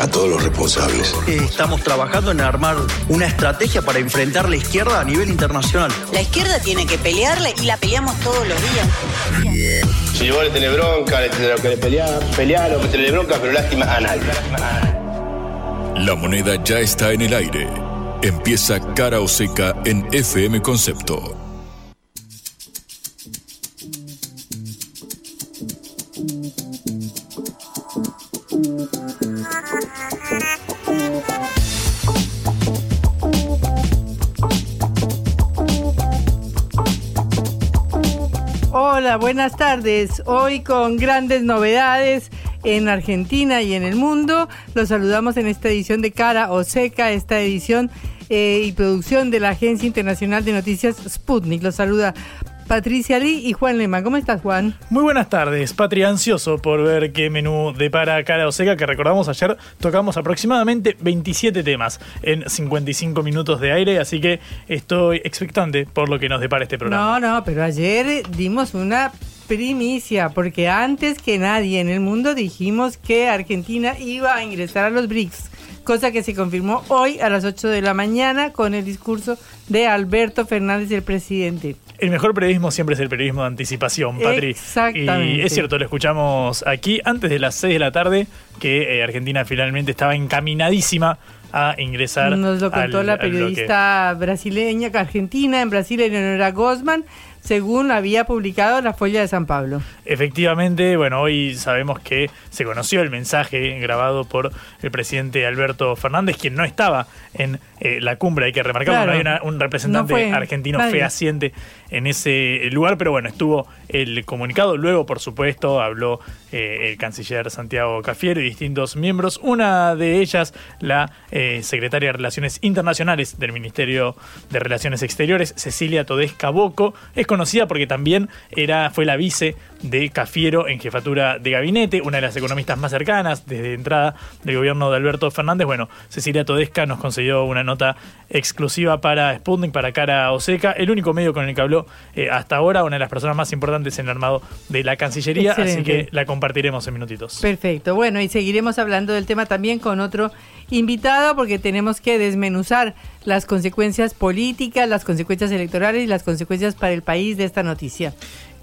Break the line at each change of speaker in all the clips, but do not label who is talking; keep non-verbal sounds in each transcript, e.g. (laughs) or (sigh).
A todos los responsables.
Estamos trabajando en armar una estrategia para enfrentar la izquierda a nivel internacional.
La izquierda tiene que pelearle y la peleamos todos los días.
Si vos le tenés bronca, le tenés que pelear, pelear o que tenés bronca, pero lástima a nadie.
La moneda ya está en el aire. Empieza cara o seca en FM Concepto.
Buenas tardes. Hoy con grandes novedades en Argentina y en el mundo. Los saludamos en esta edición de Cara o Seca, esta edición eh, y producción de la Agencia Internacional de Noticias Sputnik. Los saluda Patricia Lee y Juan Lema. ¿Cómo estás, Juan?
Muy buenas tardes, Patri. Ansioso por ver qué menú depara Cara o Seca, que recordamos ayer tocamos aproximadamente 27 temas en 55 minutos de aire, así que estoy expectante por lo que nos depara este programa.
No, no, pero ayer dimos una primicia, porque antes que nadie en el mundo dijimos que Argentina iba a ingresar a los BRICS, cosa que se confirmó hoy a las 8 de la mañana con el discurso de Alberto Fernández, el presidente.
El mejor periodismo siempre es el periodismo de anticipación, Patri.
Exactamente.
Y es cierto, lo escuchamos aquí antes de las 6 de la tarde, que eh, Argentina finalmente estaba encaminadísima a ingresar.
Nos lo contó
al-
la periodista brasileña, argentina, en Brasil, Eleonora Gosman, según había publicado la Folla de San Pablo.
Efectivamente, bueno, hoy sabemos que se conoció el mensaje grabado por el presidente Alberto Fernández, quien no estaba en eh, la cumbre, hay que remarcar,
Claro.
no hay una- un representante
No fue
argentino
nadie.
fehaciente en ese lugar, pero bueno, estuvo el comunicado, luego por supuesto habló eh, el canciller Santiago Cafiero y distintos miembros, una de ellas la eh, secretaria de Relaciones Internacionales del Ministerio de Relaciones Exteriores, Cecilia Todesca Boco, es conocida porque también era, fue la vice de Cafiero en jefatura de gabinete, una de las economistas más cercanas desde entrada del gobierno de Alberto Fernández. Bueno, Cecilia Todesca nos concedió una nota exclusiva para Sputnik, para Cara Oseca, el único medio con el que habló eh, hasta ahora, una de las personas más importantes en el armado de la Cancillería, así que la compartiremos en minutitos.
Perfecto. Bueno, y seguiremos hablando del tema también con otro invitado porque tenemos que desmenuzar las consecuencias políticas, las consecuencias electorales y las consecuencias para el país de esta noticia.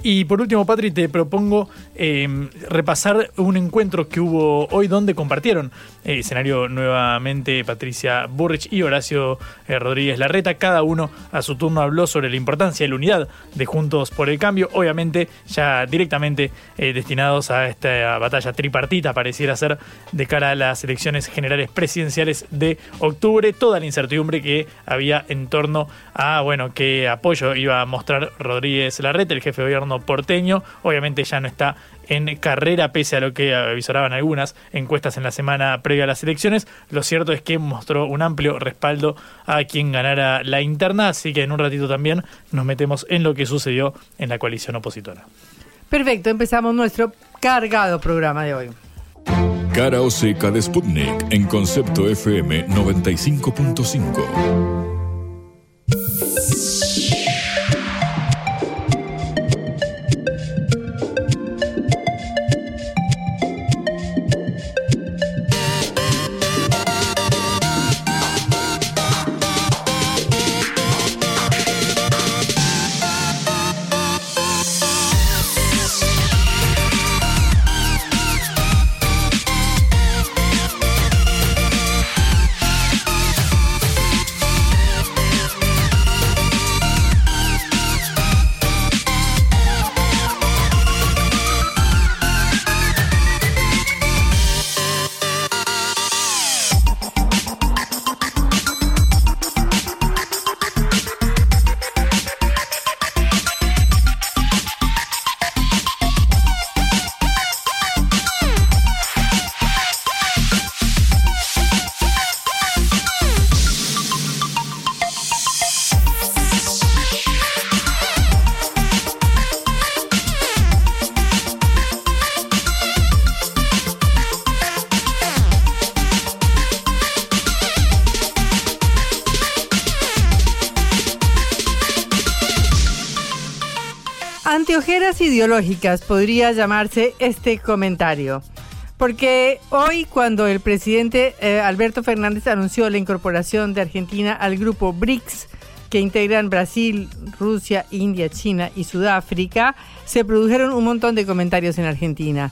Y por último, Patri, te propongo eh, repasar un encuentro que hubo hoy donde compartieron eh, escenario nuevamente Patricia Burrich y Horacio eh, Rodríguez Larreta. Cada uno a su turno habló sobre la importancia y la unidad de Juntos por el Cambio, obviamente ya directamente eh, destinados a esta batalla tripartita, pareciera ser, de cara a las elecciones generales presidenciales de octubre. Toda la incertidumbre que había en torno a, bueno, qué apoyo iba a mostrar Rodríguez Larreta, el jefe de gobierno porteño. Obviamente ya no está en carrera, pese a lo que avisoraban algunas encuestas en la semana previa a las elecciones. Lo cierto es que mostró un amplio respaldo a quien ganara la interna, así que en un ratito también nos metemos en lo que sucedió en la coalición opositora.
Perfecto, empezamos nuestro cargado programa de hoy.
Cara o seca de Sputnik en concepto FM 95.5.
Anteojeras ideológicas podría llamarse este comentario. Porque hoy cuando el presidente eh, Alberto Fernández anunció la incorporación de Argentina al grupo BRICS, que integran Brasil, Rusia, India, China y Sudáfrica, se produjeron un montón de comentarios en Argentina.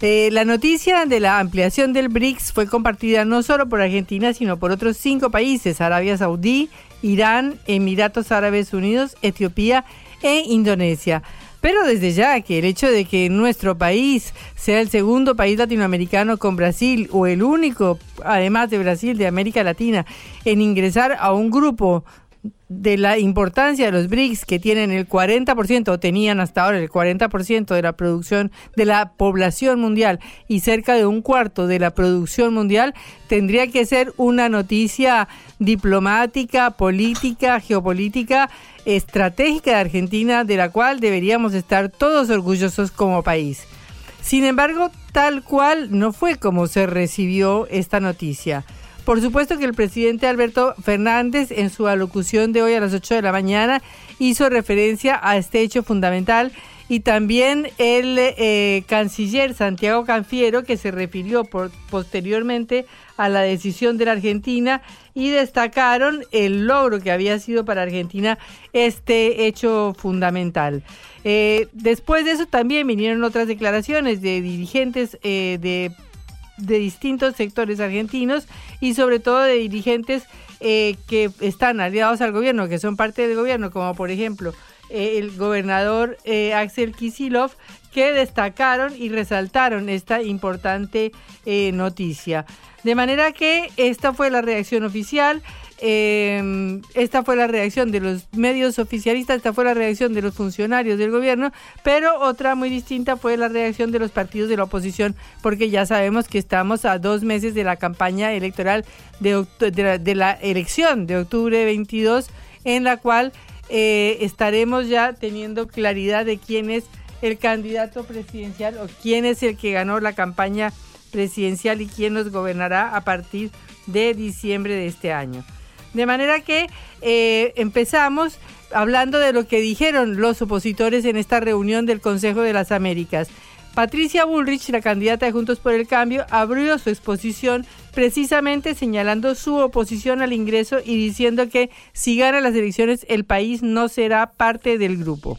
Eh, la noticia de la ampliación del BRICS fue compartida no solo por Argentina, sino por otros cinco países, Arabia Saudí, Irán, Emiratos Árabes Unidos, Etiopía e Indonesia. Pero desde ya que el hecho de que nuestro país sea el segundo país latinoamericano con Brasil o el único, además de Brasil, de América Latina, en ingresar a un grupo de la importancia de los BRICS que tienen el 40% o tenían hasta ahora el 40% de la producción de la población mundial y cerca de un cuarto de la producción mundial, tendría que ser una noticia diplomática, política, geopolítica, estratégica de Argentina de la cual deberíamos estar todos orgullosos como país. Sin embargo, tal cual no fue como se recibió esta noticia. Por supuesto que el presidente Alberto Fernández en su alocución de hoy a las 8 de la mañana hizo referencia a este hecho fundamental y también el eh, canciller Santiago Canfiero que se refirió posteriormente a la decisión de la Argentina y destacaron el logro que había sido para Argentina este hecho fundamental. Eh, después de eso también vinieron otras declaraciones de dirigentes eh, de de distintos sectores argentinos y sobre todo de dirigentes eh, que están aliados al gobierno, que son parte del gobierno, como por ejemplo eh, el gobernador eh, Axel Kisilov, que destacaron y resaltaron esta importante noticia. De manera que esta fue la reacción oficial. Eh, esta fue la reacción de los medios oficialistas, esta fue la reacción de los funcionarios del gobierno, pero otra muy distinta fue la reacción de los partidos de la oposición, porque ya sabemos que estamos a dos meses de la campaña electoral de, de, la, elección de octubre 22, en la cual eh, estaremos ya teniendo claridad de quién es el candidato presidencial o quién es el que ganó la campaña presidencial y quién nos gobernará a partir de diciembre de este año. De manera que eh, empezamos hablando de lo que dijeron los opositores en esta reunión del Consejo de las Américas. Patricia Bullrich, la candidata de Juntos por el Cambio, abrió su exposición precisamente señalando su oposición al ingreso y diciendo que si gana las elecciones el país no será parte del grupo.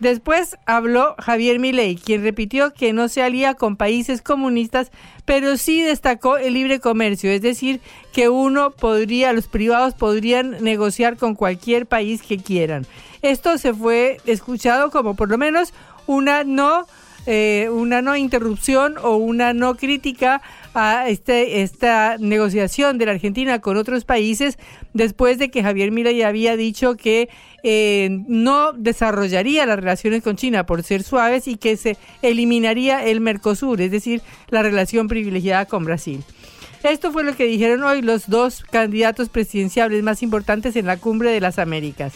Después habló Javier Milei, quien repitió que no se alía con países comunistas, pero sí destacó el libre comercio, es decir, que uno podría, los privados podrían negociar con cualquier país que quieran. Esto se fue escuchado como por lo menos una no eh, una no interrupción o una no crítica a este, esta negociación de la Argentina con otros países después de que Javier Milei había dicho que eh, no desarrollaría las relaciones con China por ser suaves y que se eliminaría el Mercosur, es decir, la relación privilegiada con Brasil. Esto fue lo que dijeron hoy los dos candidatos presidenciales más importantes en la cumbre de las Américas.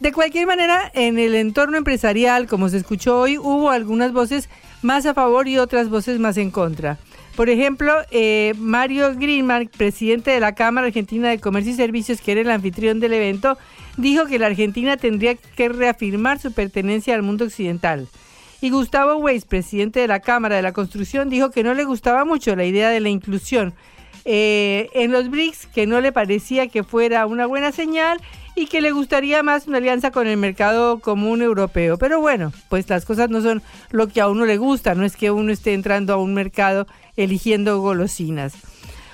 De cualquier manera, en el entorno empresarial, como se escuchó hoy, hubo algunas voces más a favor y otras voces más en contra. Por ejemplo, eh, Mario Greenman, presidente de la Cámara Argentina de Comercio y Servicios, que era el anfitrión del evento, dijo que la Argentina tendría que reafirmar su pertenencia al mundo occidental. Y Gustavo Weiss, presidente de la Cámara de la Construcción, dijo que no le gustaba mucho la idea de la inclusión eh, en los BRICS, que no le parecía que fuera una buena señal y que le gustaría más una alianza con el mercado común europeo. Pero bueno, pues las cosas no son lo que a uno le gusta, no es que uno esté entrando a un mercado eligiendo golosinas.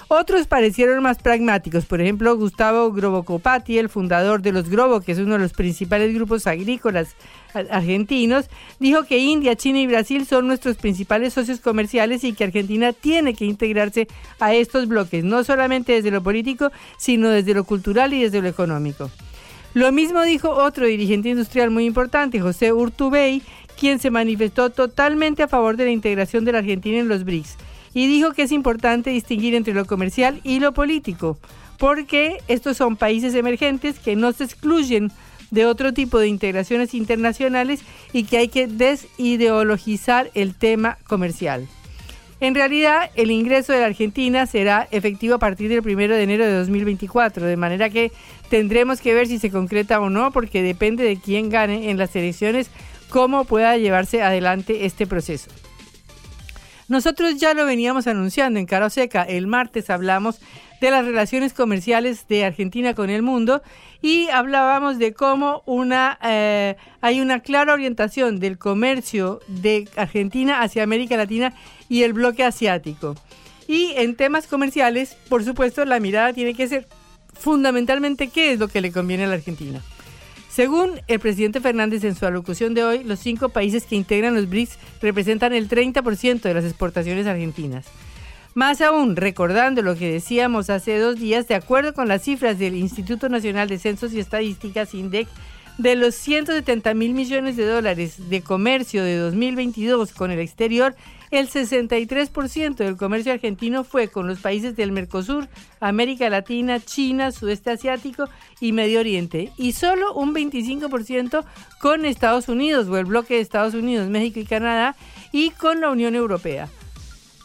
Otros parecieron más pragmáticos, por ejemplo, Gustavo Grobocopati, el fundador de los Grobo, que es uno de los principales grupos agrícolas argentinos, dijo que India, China y Brasil son nuestros principales socios comerciales y que Argentina tiene que integrarse a estos bloques, no solamente desde lo político, sino desde lo cultural y desde lo económico. Lo mismo dijo otro dirigente industrial muy importante, José Urtubey, quien se manifestó totalmente a favor de la integración de la Argentina en los BRICS y dijo que es importante distinguir entre lo comercial y lo político, porque estos son países emergentes que no se excluyen de otro tipo de integraciones internacionales y que hay que desideologizar el tema comercial. En realidad, el ingreso de la Argentina será efectivo a partir del 1 de enero de 2024, de manera que tendremos que ver si se concreta o no, porque depende de quién gane en las elecciones cómo pueda llevarse adelante este proceso. Nosotros ya lo veníamos anunciando en Caro Seca. El martes hablamos de las relaciones comerciales de Argentina con el mundo y hablábamos de cómo una eh, hay una clara orientación del comercio de Argentina hacia América Latina y el bloque asiático. Y en temas comerciales, por supuesto, la mirada tiene que ser fundamentalmente qué es lo que le conviene a la Argentina. Según el presidente Fernández en su alocución de hoy, los cinco países que integran los BRICS representan el 30% de las exportaciones argentinas. Más aún, recordando lo que decíamos hace dos días, de acuerdo con las cifras del Instituto Nacional de Censos y Estadísticas, INDEC, de los 170 mil millones de dólares de comercio de 2022 con el exterior, el 63% del comercio argentino fue con los países del Mercosur, América Latina, China, Sudeste Asiático y Medio Oriente, y solo un 25% con Estados Unidos o el bloque de Estados Unidos, México y Canadá, y con la Unión Europea.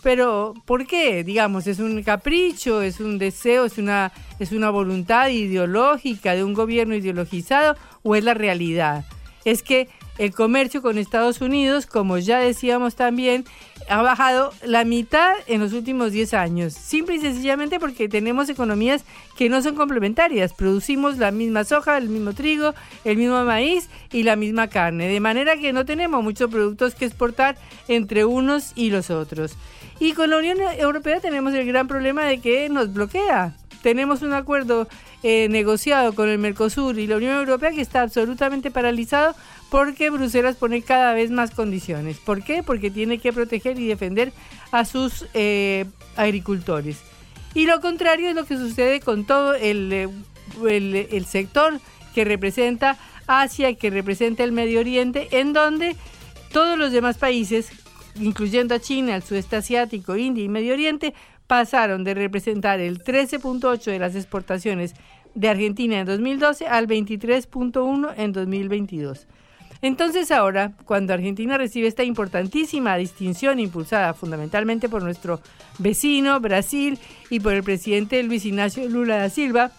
Pero, ¿por qué? Digamos, ¿es un capricho, es un deseo, es una, es una voluntad ideológica de un gobierno ideologizado o es la realidad? Es que el comercio con Estados Unidos, como ya decíamos también, ha bajado la mitad en los últimos 10 años, simple y sencillamente porque tenemos economías que no son complementarias, producimos la misma soja, el mismo trigo, el mismo maíz y la misma carne, de manera que no tenemos muchos productos que exportar entre unos y los otros. Y con la Unión Europea tenemos el gran problema de que nos bloquea. Tenemos un acuerdo eh, negociado con el Mercosur y la Unión Europea que está absolutamente paralizado porque Bruselas pone cada vez más condiciones. ¿Por qué? Porque tiene que proteger y defender a sus eh, agricultores. Y lo contrario es lo que sucede con todo eh, el, el sector que representa Asia, que representa el Medio Oriente, en donde todos los demás países incluyendo a China, el sudeste asiático, India y Medio Oriente, pasaron de representar el 13.8 de las exportaciones de Argentina en 2012 al 23.1 en 2022. Entonces ahora, cuando Argentina recibe esta importantísima distinción impulsada fundamentalmente por nuestro vecino Brasil y por el presidente Luis Ignacio Lula da Silva,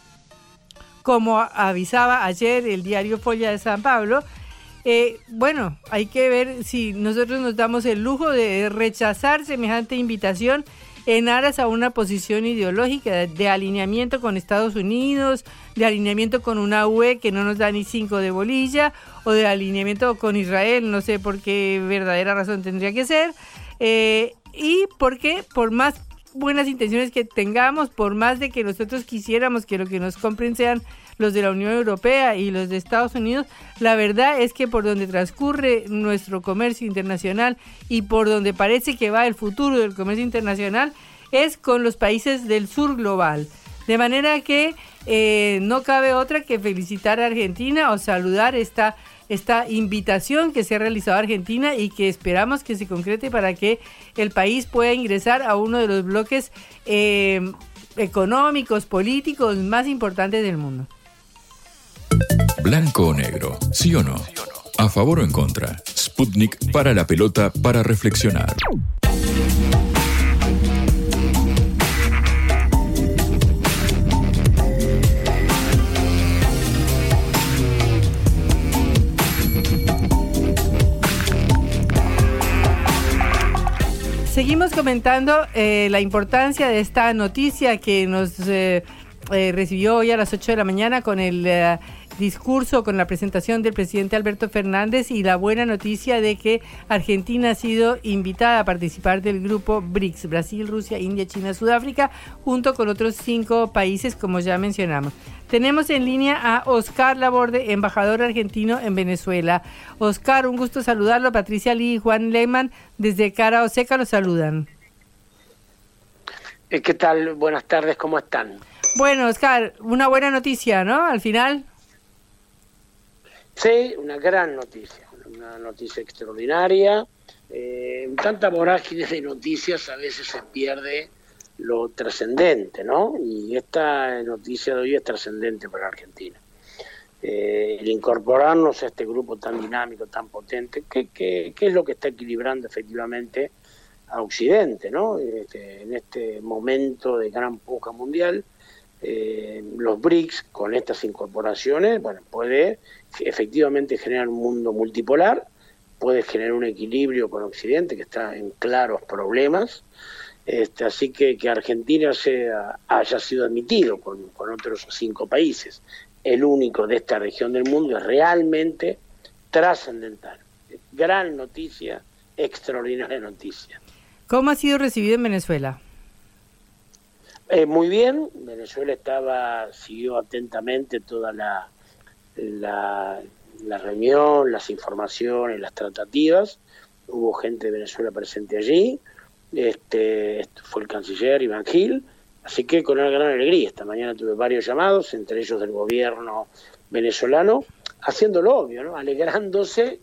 como avisaba ayer el diario Folla de San Pablo, eh, bueno, hay que ver si nosotros nos damos el lujo de rechazar semejante invitación en aras a una posición ideológica de, alineamiento con Estados Unidos, de alineamiento con una UE que no nos da ni cinco de bolilla, o de alineamiento con Israel, no sé por qué verdadera razón tendría que ser, eh, y porque por más buenas intenciones que tengamos, por más de que nosotros quisiéramos que lo que nos compren sean los de la Unión Europea y los de Estados Unidos, la verdad es que por donde transcurre nuestro comercio internacional y por donde parece que va el futuro del comercio internacional es con los países del sur global. De manera que eh, no cabe otra que felicitar a Argentina o saludar esta, esta invitación que se ha realizado a Argentina y que esperamos que se concrete para que el país pueda ingresar a uno de los bloques eh, económicos, políticos más importantes del mundo.
Blanco o negro, sí o no. A favor o en contra. Sputnik para la pelota para reflexionar.
Seguimos comentando eh, la importancia de esta noticia que nos eh, eh, recibió hoy a las 8 de la mañana con el discurso con la presentación del presidente Alberto Fernández y la buena noticia de que Argentina ha sido invitada a participar del grupo BRICS, Brasil, Rusia, India, China, Sudáfrica, junto con otros cinco países como ya mencionamos. Tenemos en línea a Oscar Laborde, embajador argentino en Venezuela. Oscar, un gusto saludarlo. Patricia Lee y Juan Lehmann desde Cara Oseca lo saludan.
Eh, ¿Qué tal? Buenas tardes, ¿cómo están?
Bueno, Oscar, una buena noticia, ¿no? Al final.
Sí, una gran noticia, una noticia extraordinaria. Eh, en tanta vorágine de noticias a veces se pierde lo trascendente, ¿no? Y esta noticia de hoy es trascendente para Argentina. Eh, el incorporarnos a este grupo tan dinámico, tan potente, que, es lo que está equilibrando efectivamente a Occidente, ¿no? Este, en este momento de gran puja mundial, eh, los BRICS con estas incorporaciones, bueno, puede efectivamente generar un mundo multipolar puede generar un equilibrio con Occidente que está en claros problemas. Este, así que que Argentina sea, haya sido admitido con, con otros cinco países, el único de esta región del mundo, es realmente trascendental. Gran noticia, extraordinaria noticia.
¿Cómo ha sido recibido en Venezuela?
Eh, muy bien, Venezuela estaba, siguió atentamente toda la, la, la reunión, las informaciones, las tratativas. Hubo gente de Venezuela presente allí. Este, fue el canciller Iván Gil. Así que con una gran alegría. Esta mañana tuve varios llamados, entre ellos del gobierno venezolano, haciéndolo obvio, ¿no? alegrándose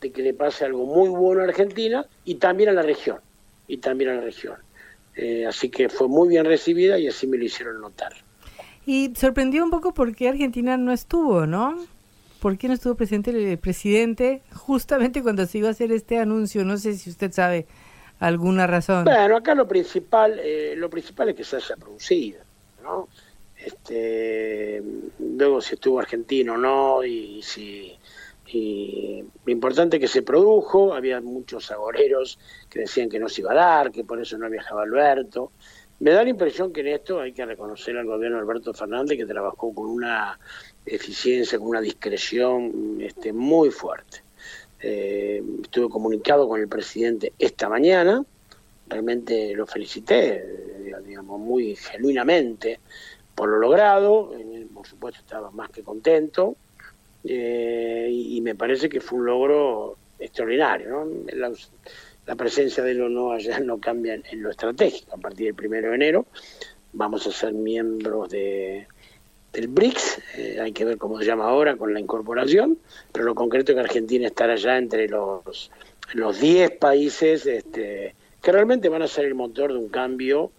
de que le pase algo muy bueno a Argentina y también a la región. Y también a la región. Eh, así que fue muy bien recibida y así me lo hicieron notar.
Y sorprendió un poco por qué Argentina no estuvo, ¿no? ¿Por qué no estuvo presente el presidente justamente cuando se iba a hacer este anuncio? No sé si usted sabe alguna razón.
Bueno, acá lo principal, eh, lo principal es que se haya producido, ¿no? Este, luego si estuvo argentino o no y si y lo importante que se produjo, había muchos agoreros que decían que no se iba a dar, que por eso no viajaba Alberto. Me da la impresión que en esto hay que reconocer al gobierno Alberto Fernández que trabajó con una eficiencia, con una discreción este, muy fuerte. Eh, estuve comunicado con el presidente esta mañana, realmente lo felicité, digamos, muy genuinamente por lo logrado, por supuesto estaba más que contento, eh, y, me parece que fue un logro extraordinario. ¿no? Presencia de él o no allá no cambia en, lo estratégico. A partir del primero de enero vamos a ser miembros de, del BRICS, eh, hay que ver cómo se llama ahora con la incorporación, pero lo concreto es que Argentina estará ya entre los los 10 países este, que realmente van a ser el motor de un cambio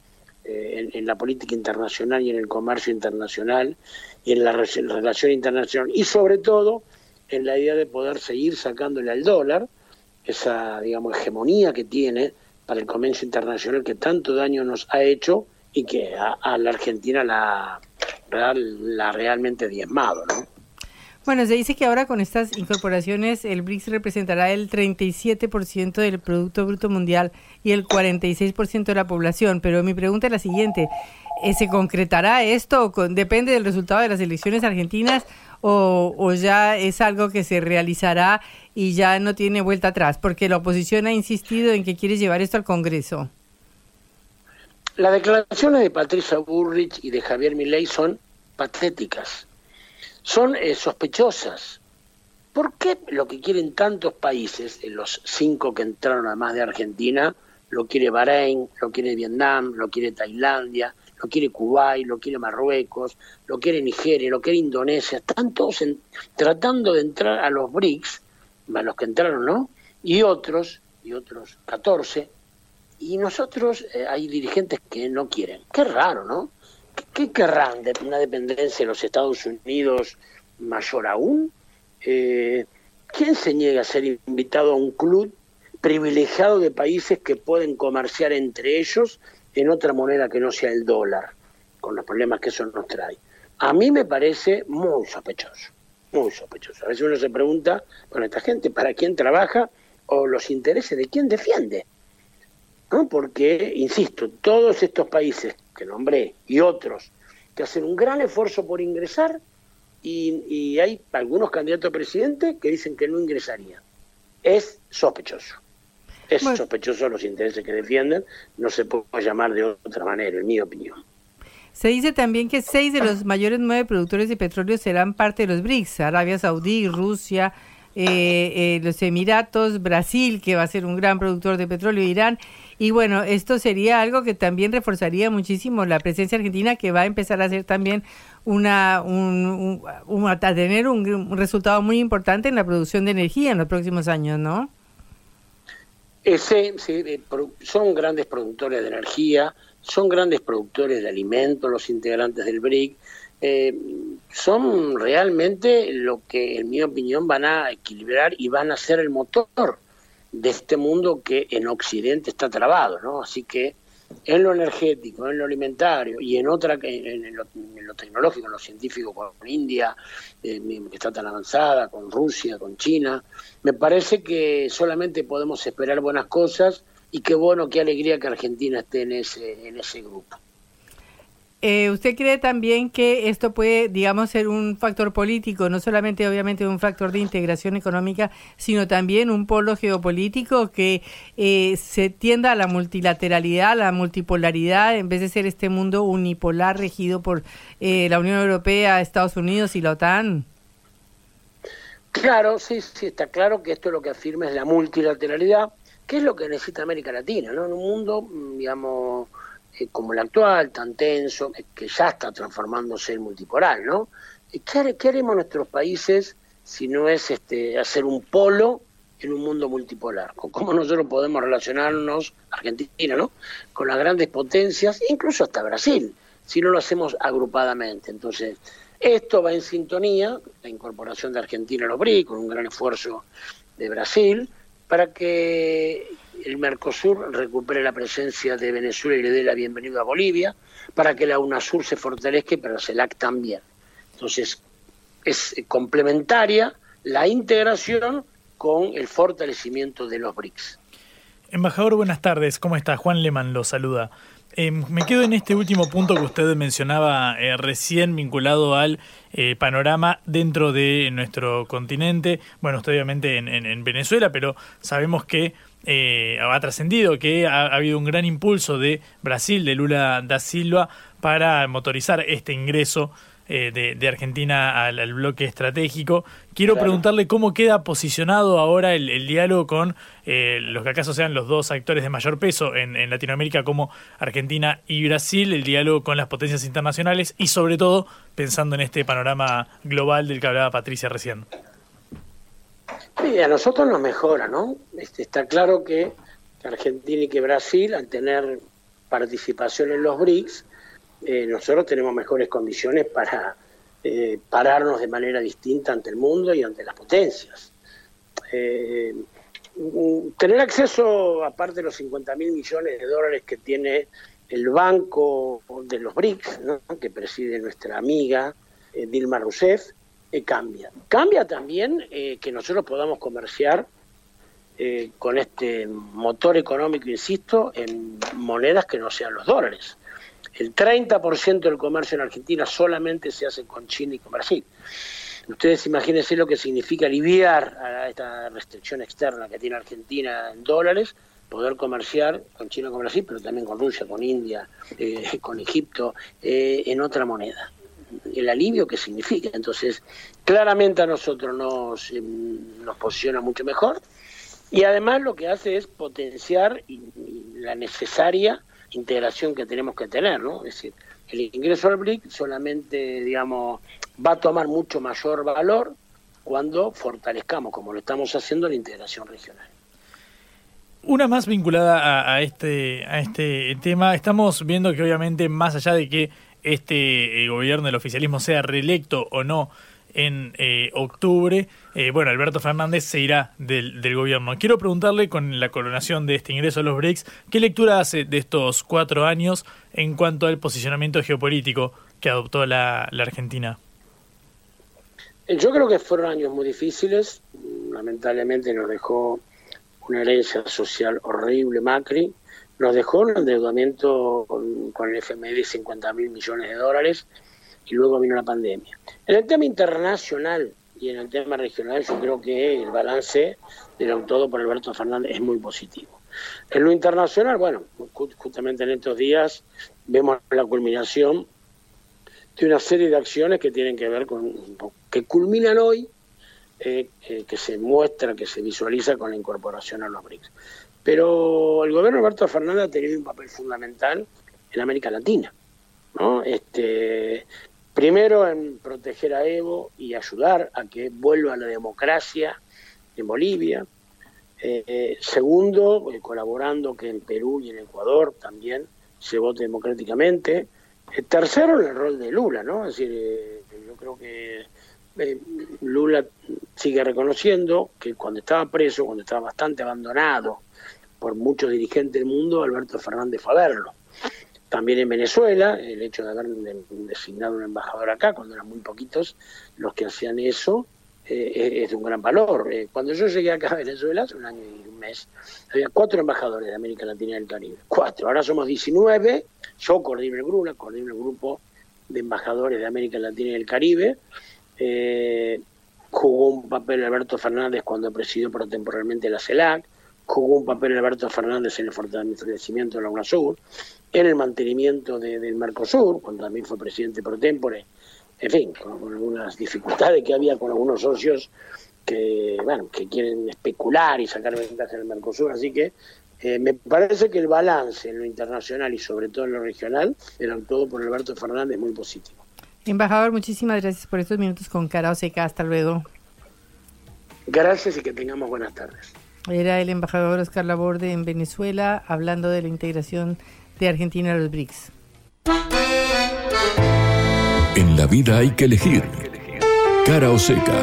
eh, en, la política internacional y en el comercio internacional y en la relación internacional y sobre todo en la idea de poder seguir sacándole al dólar esa digamos hegemonía que tiene para el comercio internacional que tanto daño nos ha hecho y que a, la Argentina la, la realmente diezmado, ¿no?
Bueno, se dice que ahora con estas incorporaciones el BRICS representará el 37% del Producto Bruto Mundial y el 46% de la población, pero mi pregunta es la siguiente, eh, ¿Se concretará esto? ¿Depende del resultado de las elecciones argentinas o, ya es algo que se realizará y ya no tiene vuelta atrás? Porque la oposición ha insistido en que quiere llevar esto al Congreso.
Las declaraciones de Patricia Burrich y de Javier Milei son patéticas, son eh, sospechosas. ¿Por qué lo que quieren tantos países, los cinco que entraron además de Argentina, lo quiere Bahrein, lo quiere Vietnam, lo quiere Tailandia, lo quiere Kuwait, lo quiere Marruecos, lo quiere Nigeria, lo quiere Indonesia, están todos tratando de entrar a los BRICS, a los que entraron, ¿no? Y otros, y otros 14, y nosotros eh, hay dirigentes que no quieren. Qué raro, ¿no? ¿Qué, querrán de una dependencia de los Estados Unidos mayor aún? Eh, ¿Quién se niega a ser invitado a un club privilegiado de países que pueden comerciar entre ellos en otra moneda que no sea el dólar, con los problemas que eso nos trae. A mí me parece muy sospechoso, muy sospechoso. A veces uno se pregunta, bueno, esta gente, ¿para quién trabaja o los intereses de quién defiende? ¿No? Porque, insisto, todos estos países que nombré y otros que hacen un gran esfuerzo por ingresar y, y hay algunos candidatos a presidente que dicen que no ingresarían. Es sospechoso. Es sospechoso los intereses que defienden, no se puede llamar de otra manera, en mi opinión.
Se dice también que seis de los mayores nueve productores de petróleo serán parte de los BRICS, Arabia Saudí, Rusia, eh, eh, los Emiratos, Brasil, que va a ser un gran productor de petróleo, Irán. Y bueno, esto sería algo que también reforzaría muchísimo la presencia argentina, que va a empezar a ser también una, un, a tener un resultado muy importante en la producción de energía en los próximos años, ¿no?
Ese, sí, son grandes productores de energía, son grandes productores de alimentos, los integrantes del BRIC. Eh, son realmente lo que, en mi opinión, van a equilibrar y van a ser el motor de este mundo que en Occidente está trabado, ¿no? Así que en lo energético, en lo alimentario y en otra en, lo, tecnológico, en lo científico con India, eh, que está tan avanzada, con Rusia, con China, me parece que solamente podemos esperar buenas cosas y qué bueno, qué alegría que Argentina esté en ese, en ese grupo.
Eh, ¿Usted cree también que esto puede, digamos, ser un factor político, no solamente obviamente un factor de integración económica, sino también un polo geopolítico que eh, se tienda a la multilateralidad, a la multipolaridad, en vez de ser este mundo unipolar regido por eh, la Unión Europea, Estados Unidos y la OTAN?
Claro, sí, sí, está claro que esto lo que afirma es la multilateralidad, que es lo que necesita América Latina, ¿no? En un mundo, mm, digamos, eh, como el actual, tan tenso, que, ya está transformándose en multipolar, ¿no? ¿Qué, ¿Qué, haremos nuestros países si no es este, hacer un polo en un mundo multipolar? ¿Cómo nosotros podemos relacionarnos, Argentina, ¿no? Con las grandes potencias, incluso hasta Brasil, si no lo hacemos agrupadamente. Entonces, esto va en sintonía, la incorporación de Argentina a los BRIC, con un gran esfuerzo de Brasil, para que el Mercosur recupere la presencia de Venezuela y le dé la bienvenida a Bolivia, para que la UNASUR se fortalezca y para la CELAC también. Entonces, es complementaria la integración con el fortalecimiento de los BRICS.
Embajador, buenas tardes. ¿Cómo está? Juan Leman lo saluda. Eh, me quedo en este último punto que usted mencionaba eh, recién vinculado al eh, panorama dentro de nuestro continente. Bueno, usted obviamente en Venezuela, pero sabemos que eh, ha trascendido que ha, habido un gran impulso de Brasil, de Lula da Silva, para motorizar este ingreso eh, de, Argentina al, bloque estratégico. Quiero preguntarle cómo queda posicionado ahora el, diálogo con eh, los que acaso sean los dos actores de mayor peso en, en, Latinoamérica como Argentina y Brasil, el diálogo con las potencias internacionales y sobre todo pensando en este panorama global del que hablaba Patricia recién.
Sí, a nosotros nos mejora, ¿no? Este, está claro que, Argentina y que Brasil, al tener participación en los BRICS, eh, nosotros tenemos mejores condiciones para eh, pararnos de manera distinta ante el mundo y ante las potencias. Eh, tener acceso, aparte de los 50 mil millones de dólares que tiene el banco de los BRICS, que preside nuestra amiga Dilma Rousseff, eh, cambia. Cambia también eh, que nosotros podamos comerciar eh, con este motor económico, insisto, en monedas que no sean los dólares. El 30% del comercio en Argentina solamente se hace con China y con Brasil. Ustedes imagínense lo que significa aliviar a esta restricción externa que tiene Argentina en dólares, poder comerciar con China con Brasil, pero también con Rusia, con India, con Egipto, en otra moneda el alivio que significa. Entonces, claramente a nosotros nos, em, nos posiciona mucho mejor y además lo que hace es potenciar la necesaria integración que tenemos que tener, ¿no? Es decir, el ingreso al BRIC solamente, digamos, va a tomar mucho mayor valor cuando fortalezcamos, como lo estamos haciendo, la integración regional.
Una más vinculada a, este, a este tema. Estamos viendo que obviamente más allá de que este eh, gobierno del oficialismo sea reelecto o no en eh, octubre, eh, bueno, Alberto Fernández se irá del, gobierno. Quiero preguntarle, con la coronación de este ingreso a los BRICS, ¿qué lectura hace de estos cuatro años en cuanto al posicionamiento geopolítico que adoptó la, la Argentina?
Yo creo que fueron años muy difíciles, lamentablemente nos dejó una herencia social horrible Macri, nos dejó un endeudamiento con, el FMI de 50 mil millones de dólares y luego vino la pandemia. En el tema internacional y en el tema regional yo creo que el balance del todo por Alberto Fernández es muy positivo. En lo internacional, bueno, justamente en estos días vemos la culminación de una serie de acciones que tienen que ver con, que culminan hoy, eh, que se muestra, que se visualiza con la incorporación a los BRICS. Pero el gobierno de Alberto Fernández ha tenido un papel fundamental en América Latina. ¿no? Este, primero en proteger a Evo y ayudar a que vuelva la democracia en Bolivia. Eh, segundo, eh, colaborando que en Perú y en Ecuador también se vote democráticamente. Eh, tercero, en el rol de Lula, ¿no? Es decir, yo creo que Lula sigue reconociendo que cuando estaba preso, cuando estaba bastante abandonado por muchos dirigentes del mundo, Alberto Fernández fue a verlo. También en Venezuela, el hecho de haber designado un embajador acá, cuando eran muy poquitos los que hacían eso, eh, es de un gran valor. Eh, cuando yo llegué acá a Venezuela, hace un año y un mes, había cuatro embajadores de América Latina y del Caribe. Cuatro. Ahora somos 19. Yo coordino el grupo, grupo de embajadores de América Latina y del Caribe. Eh, jugó un papel Alberto Fernández cuando presidió temporalmente la CELAC. Jugó un papel Alberto Fernández en el fortalecimiento de la UNASUR, en el mantenimiento del Mercosur, cuando también fue presidente pro tempore en fin, con, algunas dificultades que había con algunos socios que, bueno, que quieren especular y sacar ventaja en el Mercosur, así que eh, me parece que el balance en lo internacional y sobre todo en lo regional, era todo por Alberto Fernández muy positivo.
Embajador, muchísimas gracias por estos minutos con cara seca. Hasta luego.
Gracias y que tengamos buenas tardes.
Era el embajador Oscar Laborde en Venezuela hablando de la integración de Argentina a los BRICS.
En la vida hay que elegir. Cara o seca.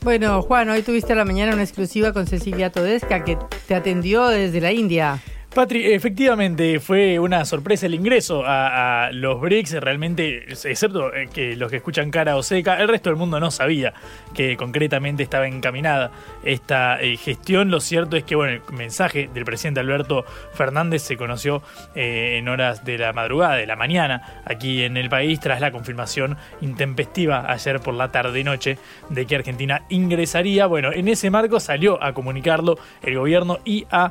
Bueno, Juan, hoy tuviste a la mañana una exclusiva con Cecilia Todesca que te atendió desde la India.
Patri, efectivamente fue una sorpresa el ingreso a, los BRICS. Realmente, excepto eh, que los que escuchan cara o seca, el resto del mundo no sabía que concretamente estaba encaminada esta eh, gestión. Lo cierto es que bueno, el mensaje del presidente Alberto Fernández se conoció eh, en horas de la madrugada, de la mañana, aquí en el país, tras la confirmación intempestiva ayer por la tarde-noche de que Argentina ingresaría. Bueno, en ese marco salió a comunicarlo el gobierno y a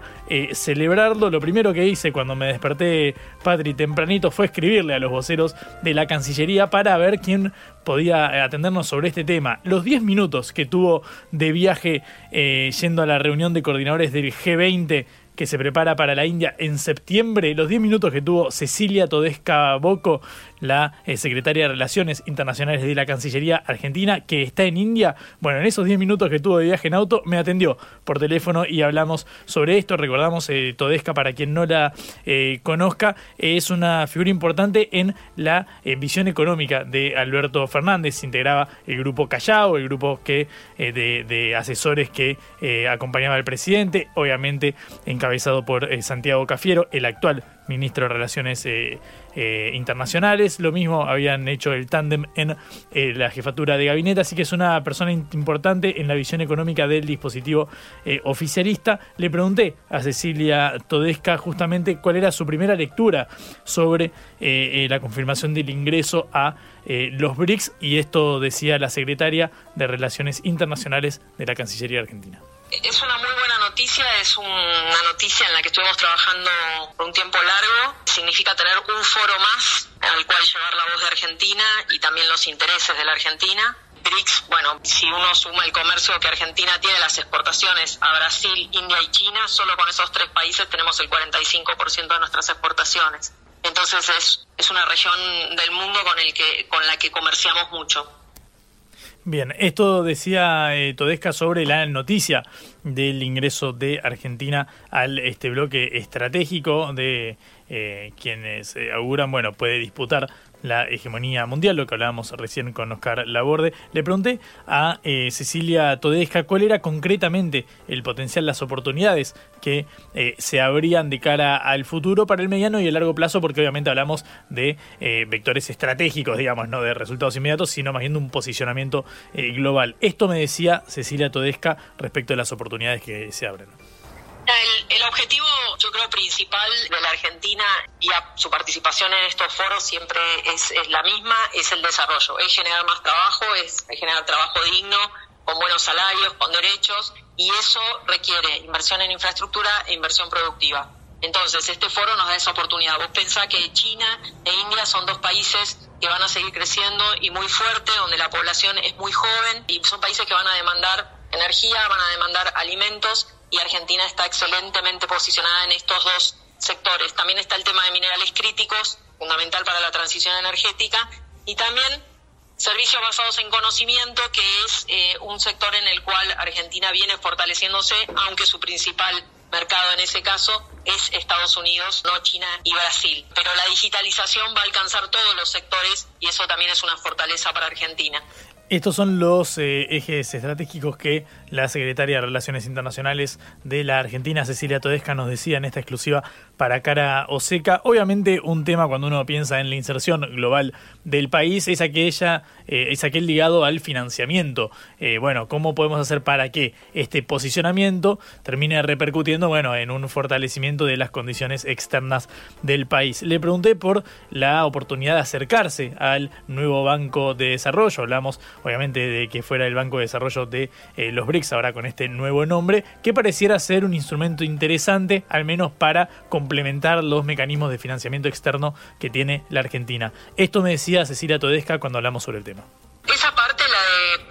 celebrarlo lo primero que hice cuando me desperté, Patri, tempranito, fue escribirle a los voceros de la Cancillería para ver quién podía atendernos sobre este tema. Los 10 minutos que tuvo de viaje eh, yendo a la reunión de coordinadores del G20 que se prepara para la India en septiembre, los 10 minutos que tuvo Cecilia Todesca Boco, la eh, secretaria de Relaciones Internacionales de la Cancillería Argentina, que está en India. Bueno, en esos 10 minutos que tuvo de viaje en auto, me atendió por teléfono y hablamos sobre esto. Recordamos, eh, Todesca, para quien no la eh, conozca, es una figura importante en la visión económica de Alberto Fernández. integraba el grupo Callao, el grupo que de, asesores que acompañaba al presidente, obviamente encabezado por Santiago Cafiero, el actual ministro de Relaciones eh, eh, Internacionales. Lo mismo habían hecho el tándem en eh, la jefatura de gabinete, así que es una persona importante en la visión económica del dispositivo oficialista. Le pregunté a Cecilia Todesca justamente cuál era su primera lectura sobre la confirmación del ingreso a los BRICS y esto decía la secretaria de Relaciones Internacionales de la Cancillería Argentina
es una noticia, es una noticia en la que estuvimos trabajando por un tiempo largo. Significa tener un foro más al cual llevar la voz de Argentina y también los intereses de la Argentina. BRICS, bueno, si uno suma el comercio que Argentina tiene, las exportaciones a Brasil, India y China, solo con esos tres países tenemos el 45% de nuestras exportaciones. Entonces es, es una región del mundo con, el que, con la que comerciamos mucho.
Bien, esto decía eh, Todesca sobre la noticia del ingreso de Argentina al este bloque estratégico de eh, quienes eh, auguran, bueno, puede disputar la hegemonía mundial, lo que hablábamos recién con Oscar Laborde. Le pregunté a eh, Cecilia Todesca cuál era concretamente el potencial, las oportunidades que eh, se abrían de cara al futuro para el mediano y el largo plazo, porque obviamente hablamos de eh, vectores estratégicos, digamos, no de resultados inmediatos, sino más bien de un posicionamiento global. Esto me decía Cecilia Todesca respecto de las oportunidades que se abren.
El, objetivo, yo creo, principal de la Argentina y su participación en estos foros siempre es, la misma, es el desarrollo, es generar más trabajo, es generar trabajo digno, con buenos salarios, con derechos, y eso requiere inversión en infraestructura e inversión productiva. Entonces, este foro nos da esa oportunidad. Vos pensás que China e India son dos países que van a seguir creciendo y muy fuerte, donde la población es muy joven y son países que van a demandar energía, van a demandar alimentos y Argentina está excelentemente posicionada en estos dos sectores. También está el tema de minerales críticos, fundamental para la transición energética, y también servicios basados en conocimiento, que es eh, un sector en el cual Argentina viene fortaleciéndose, aunque su principal mercado en ese caso es Estados Unidos, no China y Brasil. Pero la digitalización va a alcanzar todos los sectores y eso también es una fortaleza para Argentina.
Estos son los eh, ejes estratégicos que la secretaria de Relaciones Internacionales de la Argentina, Cecilia Todesca, nos decía en esta exclusiva para Cara Oseca. Obviamente un tema cuando uno piensa en la inserción global del país es aquella, eh, es aquel ligado al financiamiento. Eh, bueno, ¿cómo podemos hacer para que este posicionamiento termine repercutiendo bueno, en un fortalecimiento de las condiciones externas del país? Le pregunté por la oportunidad de acercarse al nuevo Banco de Desarrollo. Hablamos obviamente de que fuera el Banco de Desarrollo de eh, los BRICS, ahora con este nuevo nombre, que pareciera ser un instrumento interesante, al menos para complementar los mecanismos de financiamiento externo que tiene la Argentina. Esto me decía Cecilia Todesca cuando hablamos sobre el tema.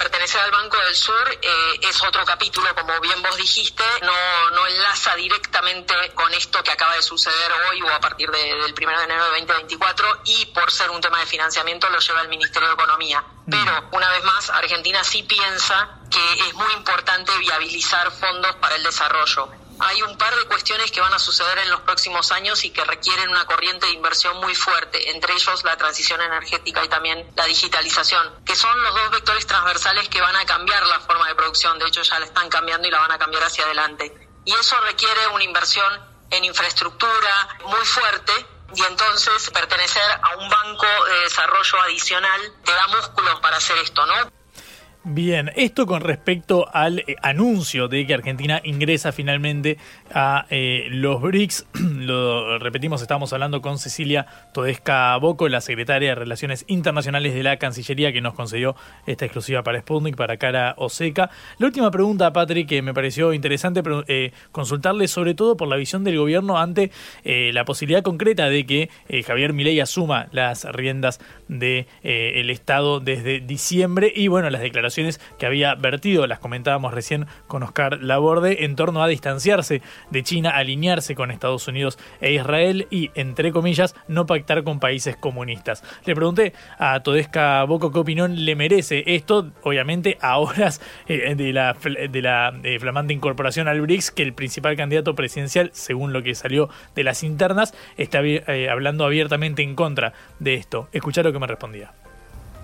Pertenecer al Banco del Sur, eh, es otro capítulo, como bien vos dijiste, no, no enlaza directamente con esto que acaba de suceder hoy o a partir del 1 de enero de 2024 y por ser un tema de financiamiento lo lleva el Ministerio de Economía. Pero, una vez más, Argentina sí piensa que es muy importante viabilizar fondos para el desarrollo hay un par de cuestiones que van a suceder en los próximos años y que requieren una corriente de inversión muy fuerte, entre ellos la transición energética y también la digitalización, que son los dos vectores transversales que van a cambiar la forma de producción, de hecho ya la están cambiando y la van a cambiar hacia adelante. Y eso requiere una inversión en infraestructura muy fuerte y entonces pertenecer a un banco de desarrollo adicional te da músculos para hacer esto, ¿no?
Bien, esto con respecto al eh, anuncio de que Argentina ingresa finalmente a eh, los BRICS. (clears throat) Lo repetimos, estamos hablando con Cecilia Todesca Boco, la secretaria de Relaciones Internacionales de la Cancillería, que nos concedió esta exclusiva para Sputnik, para Cara Oseca. La última pregunta, Patrick, que me pareció interesante eh, consultarle sobre todo por la visión del gobierno ante la posibilidad concreta de que Javier Milei asuma las riendas del de, el Estado desde diciembre y bueno, las declaraciones que había vertido, las comentábamos recién con Oscar Laborde, en torno a distanciarse de China, alinearse con Estados Unidos e Israel y, entre comillas, no pactar con países comunistas. Le pregunté a Todesca Boco qué opinión le merece esto, obviamente a horas eh, de la, de la eh, flamante incorporación al BRICS, que el principal candidato presidencial, según lo que salió de las internas, está eh, hablando abiertamente en contra de esto. Escuchar lo que me respondía.